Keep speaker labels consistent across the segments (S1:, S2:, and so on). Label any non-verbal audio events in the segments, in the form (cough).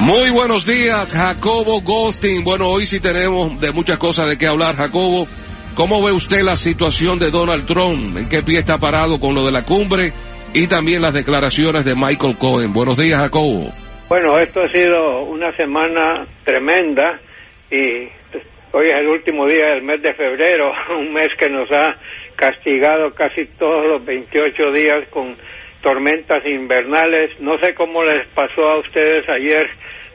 S1: Muy buenos días, Jacobo Goldstein. Bueno, hoy sí tenemos de muchas cosas de qué hablar, Jacobo. ¿Cómo ve usted la situación de Donald Trump? ¿En qué pie está parado con lo de la cumbre? Y también las declaraciones de Michael Cohen. Buenos días, Jacobo.
S2: Bueno, esto ha sido una semana tremenda y hoy es el último día del mes de febrero, (laughs) un mes que nos ha castigado casi todos los 28 días con tormentas invernales. No sé cómo les pasó a ustedes ayer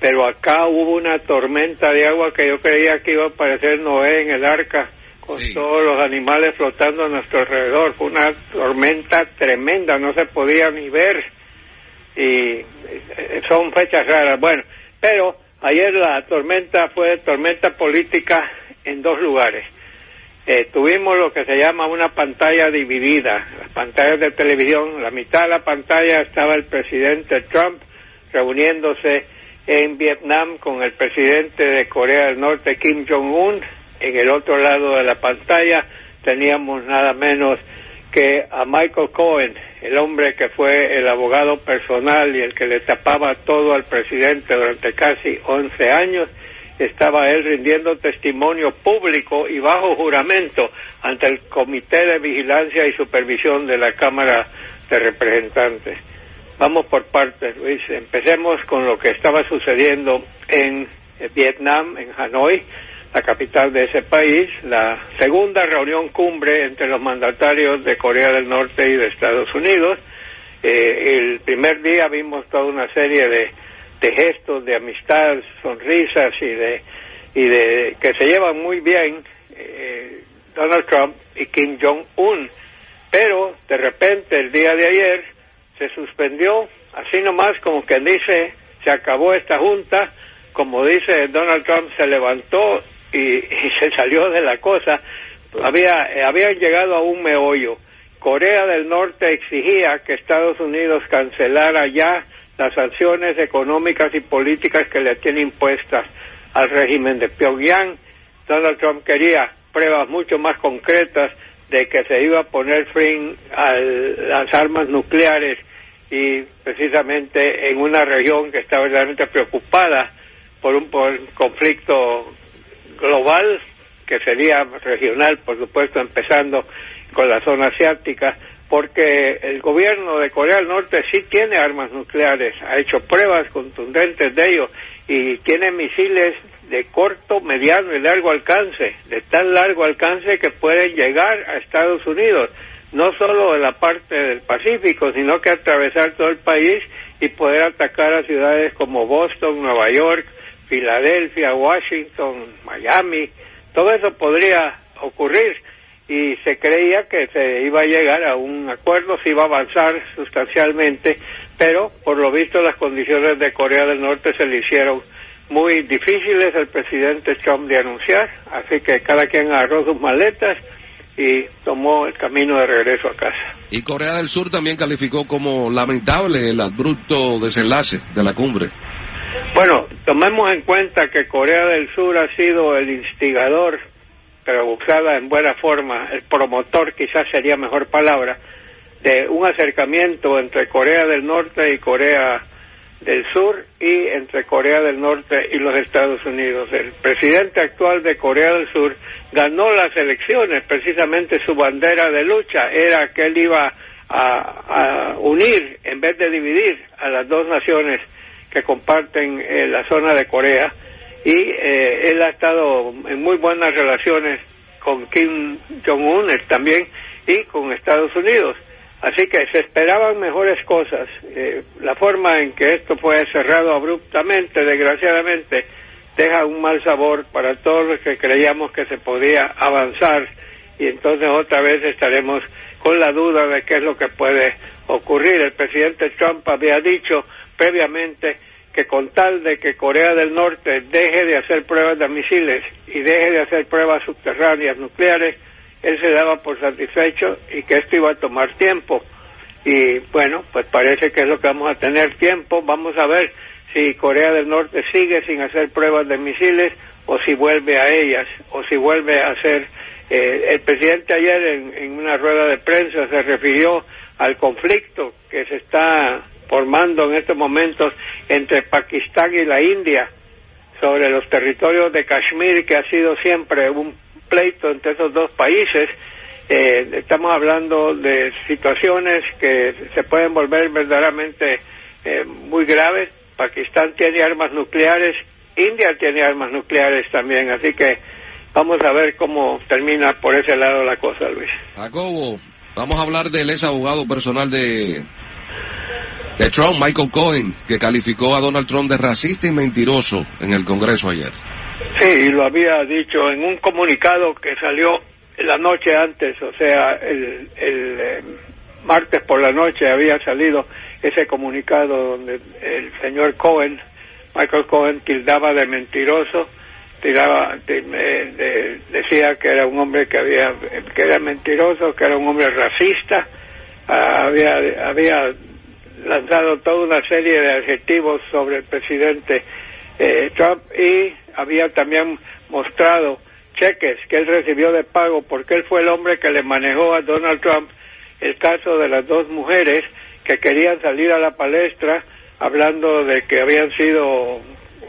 S2: pero acá hubo una tormenta de agua que yo creía que iba a aparecer Noé en el arca con todos los animales flotando a nuestro alrededor. Fue una tormenta tremenda, no se podía ni ver y eh, son fechas raras. Bueno, pero ayer la tormenta fue tormenta política en dos lugares. Eh, tuvimos lo que se llama una pantalla dividida, las pantallas de televisión, la mitad de la pantalla estaba el presidente Trump reuniéndose en Vietnam con el presidente de Corea del Norte, Kim Jong-un. En el otro lado de la pantalla teníamos nada menos que a Michael Cohen, el hombre que fue el abogado personal y el que le tapaba todo al presidente durante casi 11 años, estaba él rindiendo testimonio público y bajo juramento ante el Comité de Vigilancia y Supervisión de la Cámara de Representantes. Vamos por partes, Luis. Empecemos con lo que estaba sucediendo en Vietnam, en Hanoi, la capital de ese país, la segunda reunión cumbre entre los mandatarios de Corea del Norte y de Estados Unidos. Eh, el primer día vimos toda una serie de, gestos de amistad, sonrisas y de, y de que se llevan muy bien eh, Donald Trump y Kim Jong-un. Pero de repente el día de ayer se suspendió, así nomás como que dice, se acabó esta junta, como dice Donald Trump, se levantó y, se salió de la cosa. Había, habían llegado a un meollo. Corea del Norte exigía que Estados Unidos cancelara ya las sanciones económicas y políticas que le tienen impuestas al régimen de Pyongyang. Donald Trump quería pruebas mucho más concretas de que se iba a poner fin a las armas nucleares y precisamente en una región que está verdaderamente preocupada por un, conflicto global que sería regional, por supuesto, empezando con la zona asiática, porque el gobierno de Corea del Norte sí tiene armas nucleares, ha hecho pruebas contundentes de ello y tiene misiles de corto, mediano y largo alcance, de tan largo alcance que pueden llegar a Estados Unidos, no solo en la parte del Pacífico, sino que atravesar todo el país y poder atacar a ciudades como Boston, Nueva York, Filadelfia, Washington, Miami, todo eso podría ocurrir y se creía que se iba a llegar a un acuerdo, se iba a avanzar sustancialmente, pero por lo visto las condiciones de Corea del Norte se le hicieron muy difíciles al presidente Trump de anunciar, así que cada quien agarró sus maletas y tomó el camino de regreso a casa.
S1: Y Corea del Sur también calificó como lamentable el abrupto desenlace de la cumbre.
S2: Bueno, tomemos en cuenta que Corea del Sur ha sido el instigador, pero usada en buena forma, el promotor quizás sería mejor palabra, de un acercamiento entre Corea del Norte y Corea del Sur y entre Corea del Norte y los Estados Unidos. El presidente actual de Corea del Sur ganó las elecciones, precisamente su bandera de lucha era que él iba a, unir en vez de dividir a las dos naciones que comparten eh, la zona de Corea y eh, él ha estado en muy buenas relaciones con Kim Jong-un también y con Estados Unidos. Así que se esperaban mejores cosas. Eh, la forma en que esto fue cerrado abruptamente, desgraciadamente, deja un mal sabor para todos los que creíamos que se podía avanzar y entonces otra vez estaremos con la duda de qué es lo que puede ocurrir. El presidente Trump había dicho previamente que con tal de que Corea del Norte deje de hacer pruebas de misiles y deje de hacer pruebas subterráneas nucleares, él se daba por satisfecho y que esto iba a tomar tiempo. Y bueno, pues parece que es lo que vamos a tener tiempo. Vamos a ver si Corea del Norte sigue sin hacer pruebas de misiles o si vuelve a ellas o si vuelve a hacer. Eh, el presidente ayer en, en una rueda de prensa se refirió al conflicto que se está formando en estos momentos entre Pakistán y la India sobre los territorios de Kashmir, que ha sido siempre un pleito entre esos dos países. Eh, estamos hablando de situaciones que se pueden volver verdaderamente eh, muy graves. Pakistán tiene armas nucleares, India tiene armas nucleares también, así que vamos a ver cómo termina por ese lado la cosa, Luis.
S1: Jacobo, vamos a hablar del ex abogado personal de de Trump, Michael Cohen, que calificó a Donald Trump de racista y mentiroso en el Congreso ayer.
S2: Sí, y lo había dicho en un comunicado que salió la noche antes, o sea, el, el eh, martes por la noche había salido ese comunicado donde el señor Cohen, Michael Cohen, tildaba de mentiroso, tiraba, de, de, decía que era un hombre que había, que era mentiroso, que era un hombre racista, uh, había, había lanzado toda una serie de adjetivos sobre el presidente eh, Trump y había también mostrado cheques que él recibió de pago porque él fue el hombre que le manejó a Donald Trump el caso de las dos mujeres que querían salir a la palestra hablando de que habían sido,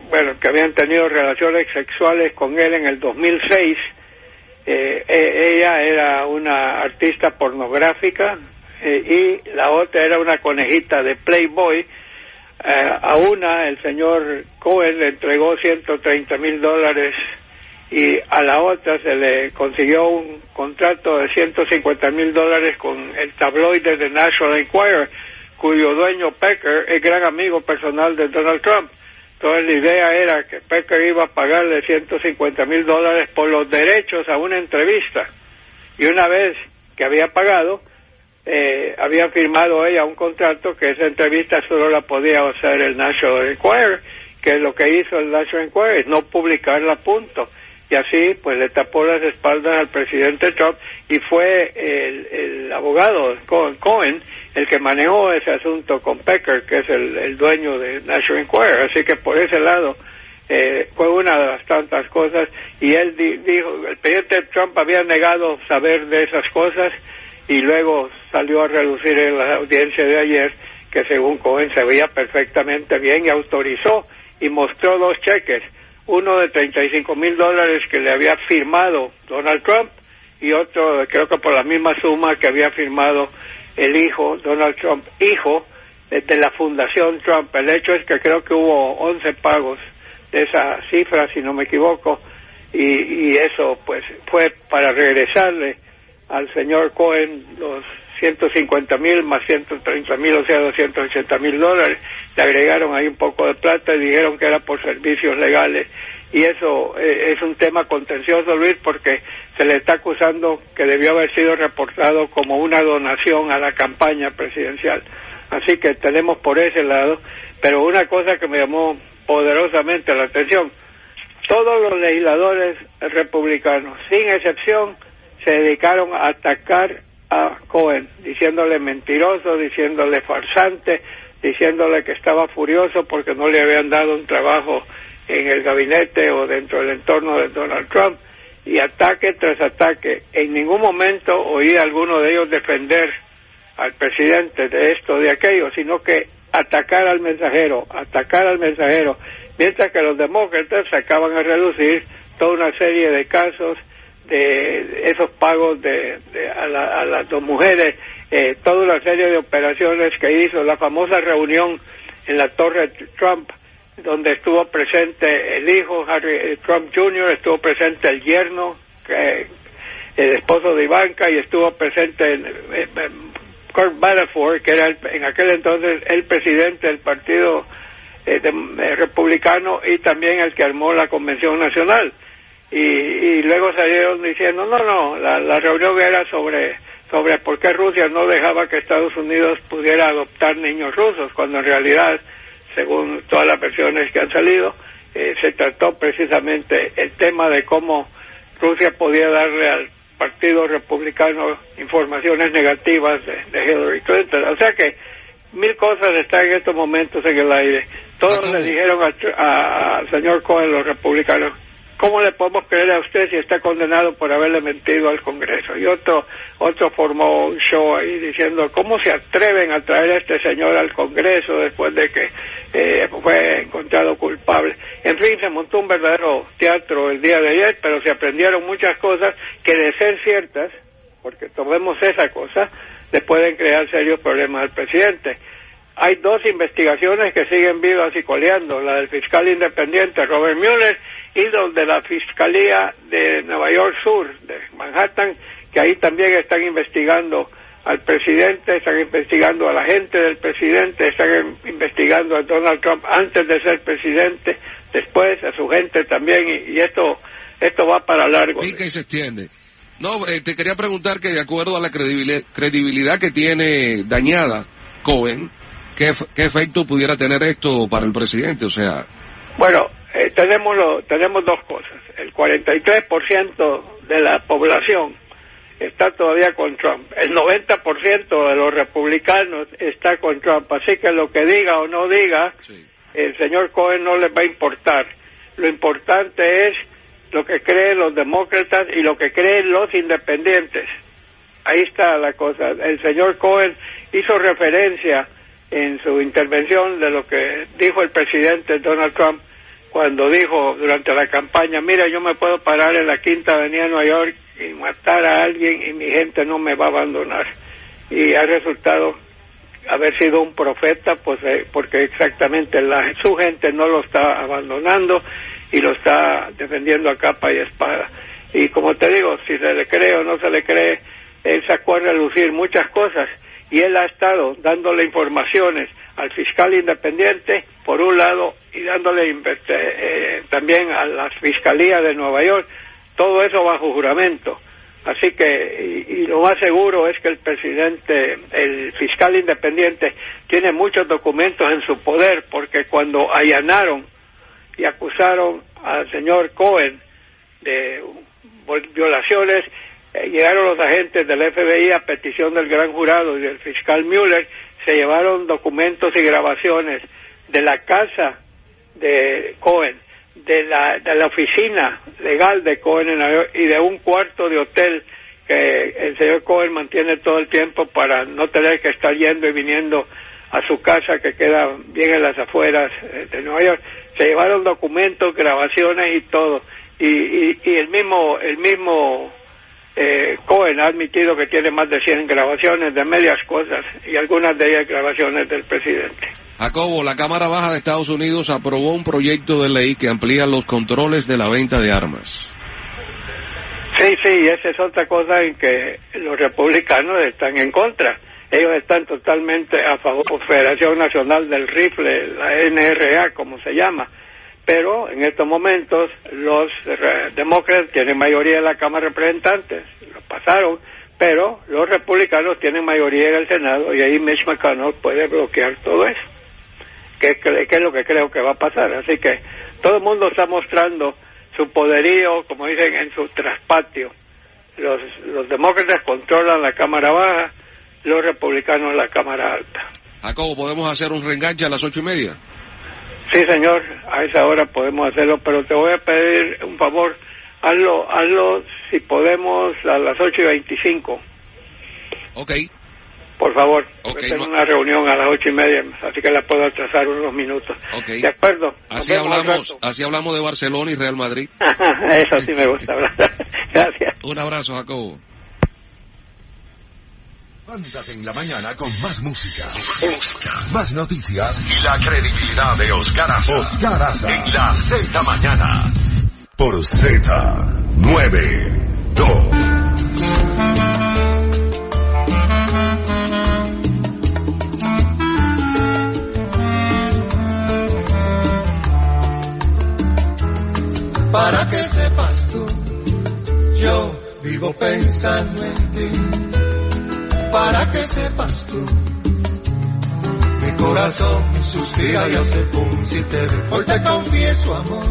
S2: bueno, que habían tenido relaciones sexuales con él en el 2006. Eh, e, ella era una artista pornográfica, eh, y la otra era una conejita de Playboy. Eh, a una el señor Cohen le entregó 130 mil dólares y a la otra se le consiguió un contrato de 150 mil dólares con el tabloide de National Enquirer, cuyo dueño Pecker es gran amigo personal de Donald Trump. Entonces la idea era que Pecker iba a pagarle 150 mil dólares por los derechos a una entrevista. Y una vez que había pagado, eh, había firmado ella un contrato que esa entrevista solo la podía hacer el National Enquirer, que es lo que hizo el National Enquirer, no publicarla punto. Y así, pues le tapó las espaldas al presidente Trump y fue el, el abogado Cohen el que manejó ese asunto con Pecker, que es el, el dueño de National Enquirer. Así que por ese lado, eh, fue una de las tantas cosas y él dijo, el presidente Trump había negado saber de esas cosas y luego salió a reducir en la audiencia de ayer que según Cohen se veía perfectamente bien y autorizó y mostró dos cheques, uno de 35 mil dólares que le había firmado Donald Trump y otro creo que por la misma suma que había firmado el hijo, Donald Trump, hijo de, la Fundación Trump. El hecho es que creo que hubo 11 pagos de esa cifra, si no me equivoco, y, y eso pues fue para regresarle al señor Cohen los 150 mil más 130 mil, o sea, 280 mil dólares. Le agregaron ahí un poco de plata y dijeron que era por servicios legales. Y eso eh, es un tema contencioso, Luis, porque se le está acusando que debió haber sido reportado como una donación a la campaña presidencial. Así que tenemos por ese lado. Pero una cosa que me llamó poderosamente la atención, todos los legisladores republicanos, sin excepción, se dedicaron a atacar a Cohen, diciéndole mentiroso, diciéndole farsante, diciéndole que estaba furioso porque no le habían dado un trabajo en el gabinete o dentro del entorno de Donald Trump, y ataque tras ataque. En ningún momento oí a alguno de ellos defender al presidente de esto, de aquello, sino que atacar al mensajero, atacar al mensajero, mientras que los demócratas sacaban a reducir toda una serie de casos de esos pagos de, a, las dos mujeres, eh, toda una serie de operaciones que hizo, la famosa reunión en la Torre Trump, donde estuvo presente el hijo Harry eh, Trump Jr., estuvo presente el yerno, el esposo de Ivanka, y estuvo presente en, Kurt Manafort, que era en aquel entonces el presidente del partido eh, republicano y también el que armó la Convención Nacional y, y luego salieron diciendo no no la, la reunión era sobre sobre por qué Rusia no dejaba que Estados Unidos pudiera adoptar niños rusos cuando en realidad según todas las versiones que han salido, eh, se trató precisamente el tema de cómo Rusia podía darle al Partido Republicano informaciones negativas de, Hillary Clinton. O sea que mil cosas están en estos momentos en el aire. Todos le dijeron al señor Cohen, los republicanos, ¿Cómo le podemos creer a usted si está condenado por haberle mentido al Congreso? Y otro, otro formó un show ahí diciendo, ¿cómo se atreven a traer a este señor al Congreso después de que eh, fue encontrado culpable? En fin, se montó un verdadero teatro el día de ayer, pero se aprendieron muchas cosas que de ser ciertas, porque tomemos esa cosa, le pueden crear serios problemas al presidente. Hay dos investigaciones que siguen vivas y coleando, la del fiscal independiente Robert Mueller y los de la Fiscalía de Nueva York Sur, de Manhattan, que ahí también están investigando al presidente, están investigando a la gente del presidente, están investigando a Donald Trump antes de ser presidente, después a su gente también, y, esto esto va para largo.
S1: y se extiende. No, eh, te quería preguntar que de acuerdo a la credibilidad, credibilidad que tiene dañada Cohen, ¿qué, ¿qué efecto pudiera tener esto para el presidente? O sea...
S2: Bueno, eh, tenemos, tenemos dos cosas. El 43% de la población está todavía con Trump. El 90% de los republicanos está con Trump. Así que lo que diga o no diga, el señor Cohen no les va a importar. Lo importante es lo que creen los demócratas y lo que creen los independientes. Ahí está la cosa. El señor Cohen hizo referencia en su intervención de lo que dijo el presidente Donald Trump cuando dijo durante la campaña, mira, yo me puedo parar en la Quinta Avenida de Nueva York y matar a alguien y mi gente no me va a abandonar. Y ha resultado haber sido un profeta, pues eh, porque exactamente la, su gente no lo está abandonando y lo está defendiendo a capa y espada. Y como te digo, si se le cree o no se le cree, él sacó a relucir muchas cosas y él ha estado dándole informaciones al fiscal independiente, por un lado, y dándole eh, también a la Fiscalía de Nueva York, todo eso bajo juramento. Así que, y, lo más seguro es que el presidente, el fiscal independiente, tiene muchos documentos en su poder, porque cuando allanaron y acusaron al señor Cohen de violaciones, eh, llegaron los agentes del FBI a petición del gran jurado y del fiscal Mueller se llevaron documentos y grabaciones de la casa de Cohen, de la, de la oficina legal de Cohen y de un cuarto de hotel que el señor Cohen mantiene todo el tiempo para no tener que estar yendo y viniendo a su casa que queda bien en las afueras eh, de Nueva York. Se llevaron documentos, grabaciones y todo. Y, y, y el mismo el mismo eh, Cohen ha admitido que tiene más de 100 grabaciones de medias cosas y algunas de ellas grabaciones del presidente.
S1: Jacobo, la Cámara Baja de Estados Unidos aprobó un proyecto de ley que amplía los controles de la venta de armas.
S2: Sí, sí, esa es otra cosa en que los republicanos están en contra. Ellos están totalmente a favor de la Federación Nacional del Rifle, la NRA, como se llama pero en estos momentos los demócratas tienen mayoría en la Cámara de Representantes, lo pasaron, pero los republicanos tienen mayoría en el Senado y ahí Mitch McConnell puede bloquear todo eso, que, es lo que creo que va a pasar. Así que todo el mundo está mostrando su poderío, como dicen, en su traspatio. Los, los demócratas controlan la Cámara Baja, los republicanos la Cámara Alta.
S1: Jacobo, ¿podemos hacer un reenganche a las ocho y media?
S2: Sí, señor, a esa hora podemos hacerlo, pero te voy a pedir un favor, hazlo, hazlo si podemos a las ocho y veinticinco.
S1: Ok.
S2: Por favor, okay, tengo una reunión a las ocho y media, así que la puedo atrasar unos minutos.
S1: Okay.
S2: De acuerdo.
S1: Así hablamos, así hablamos de Barcelona y Real Madrid. (laughs)
S2: Eso sí me gusta hablar. (laughs) Gracias.
S1: Un abrazo, Jacobo.
S3: Levántate en la mañana con más música, más noticias. Y la credibilidad de Oscar Aza. Oscar Aza. En la Z mañana. Por Z92.
S4: Corazón suspira y hace pum si te ve. Hoy te confieso amor,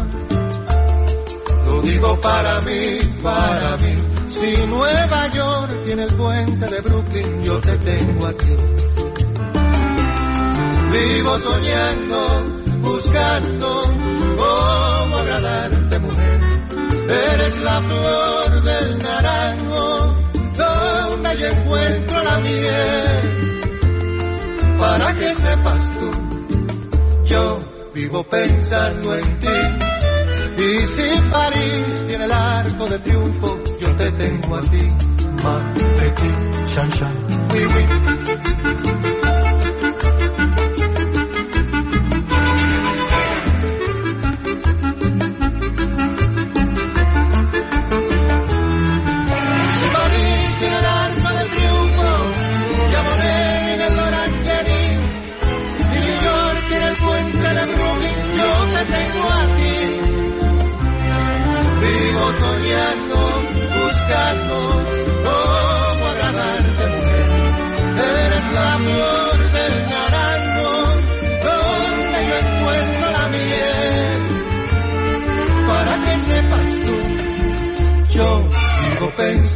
S4: lo digo para mí, para mí. Si Nueva York tiene el puente de Brooklyn, yo te tengo aquí. Vivo soñando, buscando cómo agradarte mujer. Eres la flor del naranjo, donde yo encuentro la miel para que sepas tú, yo vivo pensando en ti. Y si París tiene el arco de triunfo, yo te tengo a ti, ma chan chan, oui, oui.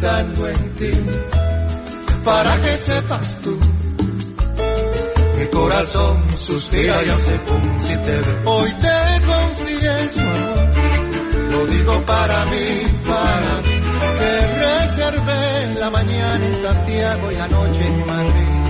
S4: Pensando en ti. Para que sepas tú, mi corazón suspira y hace pum si te ve. Hoy te confieso, lo digo para mí, para mí, que reservé la mañana en Santiago y la noche en Madrid.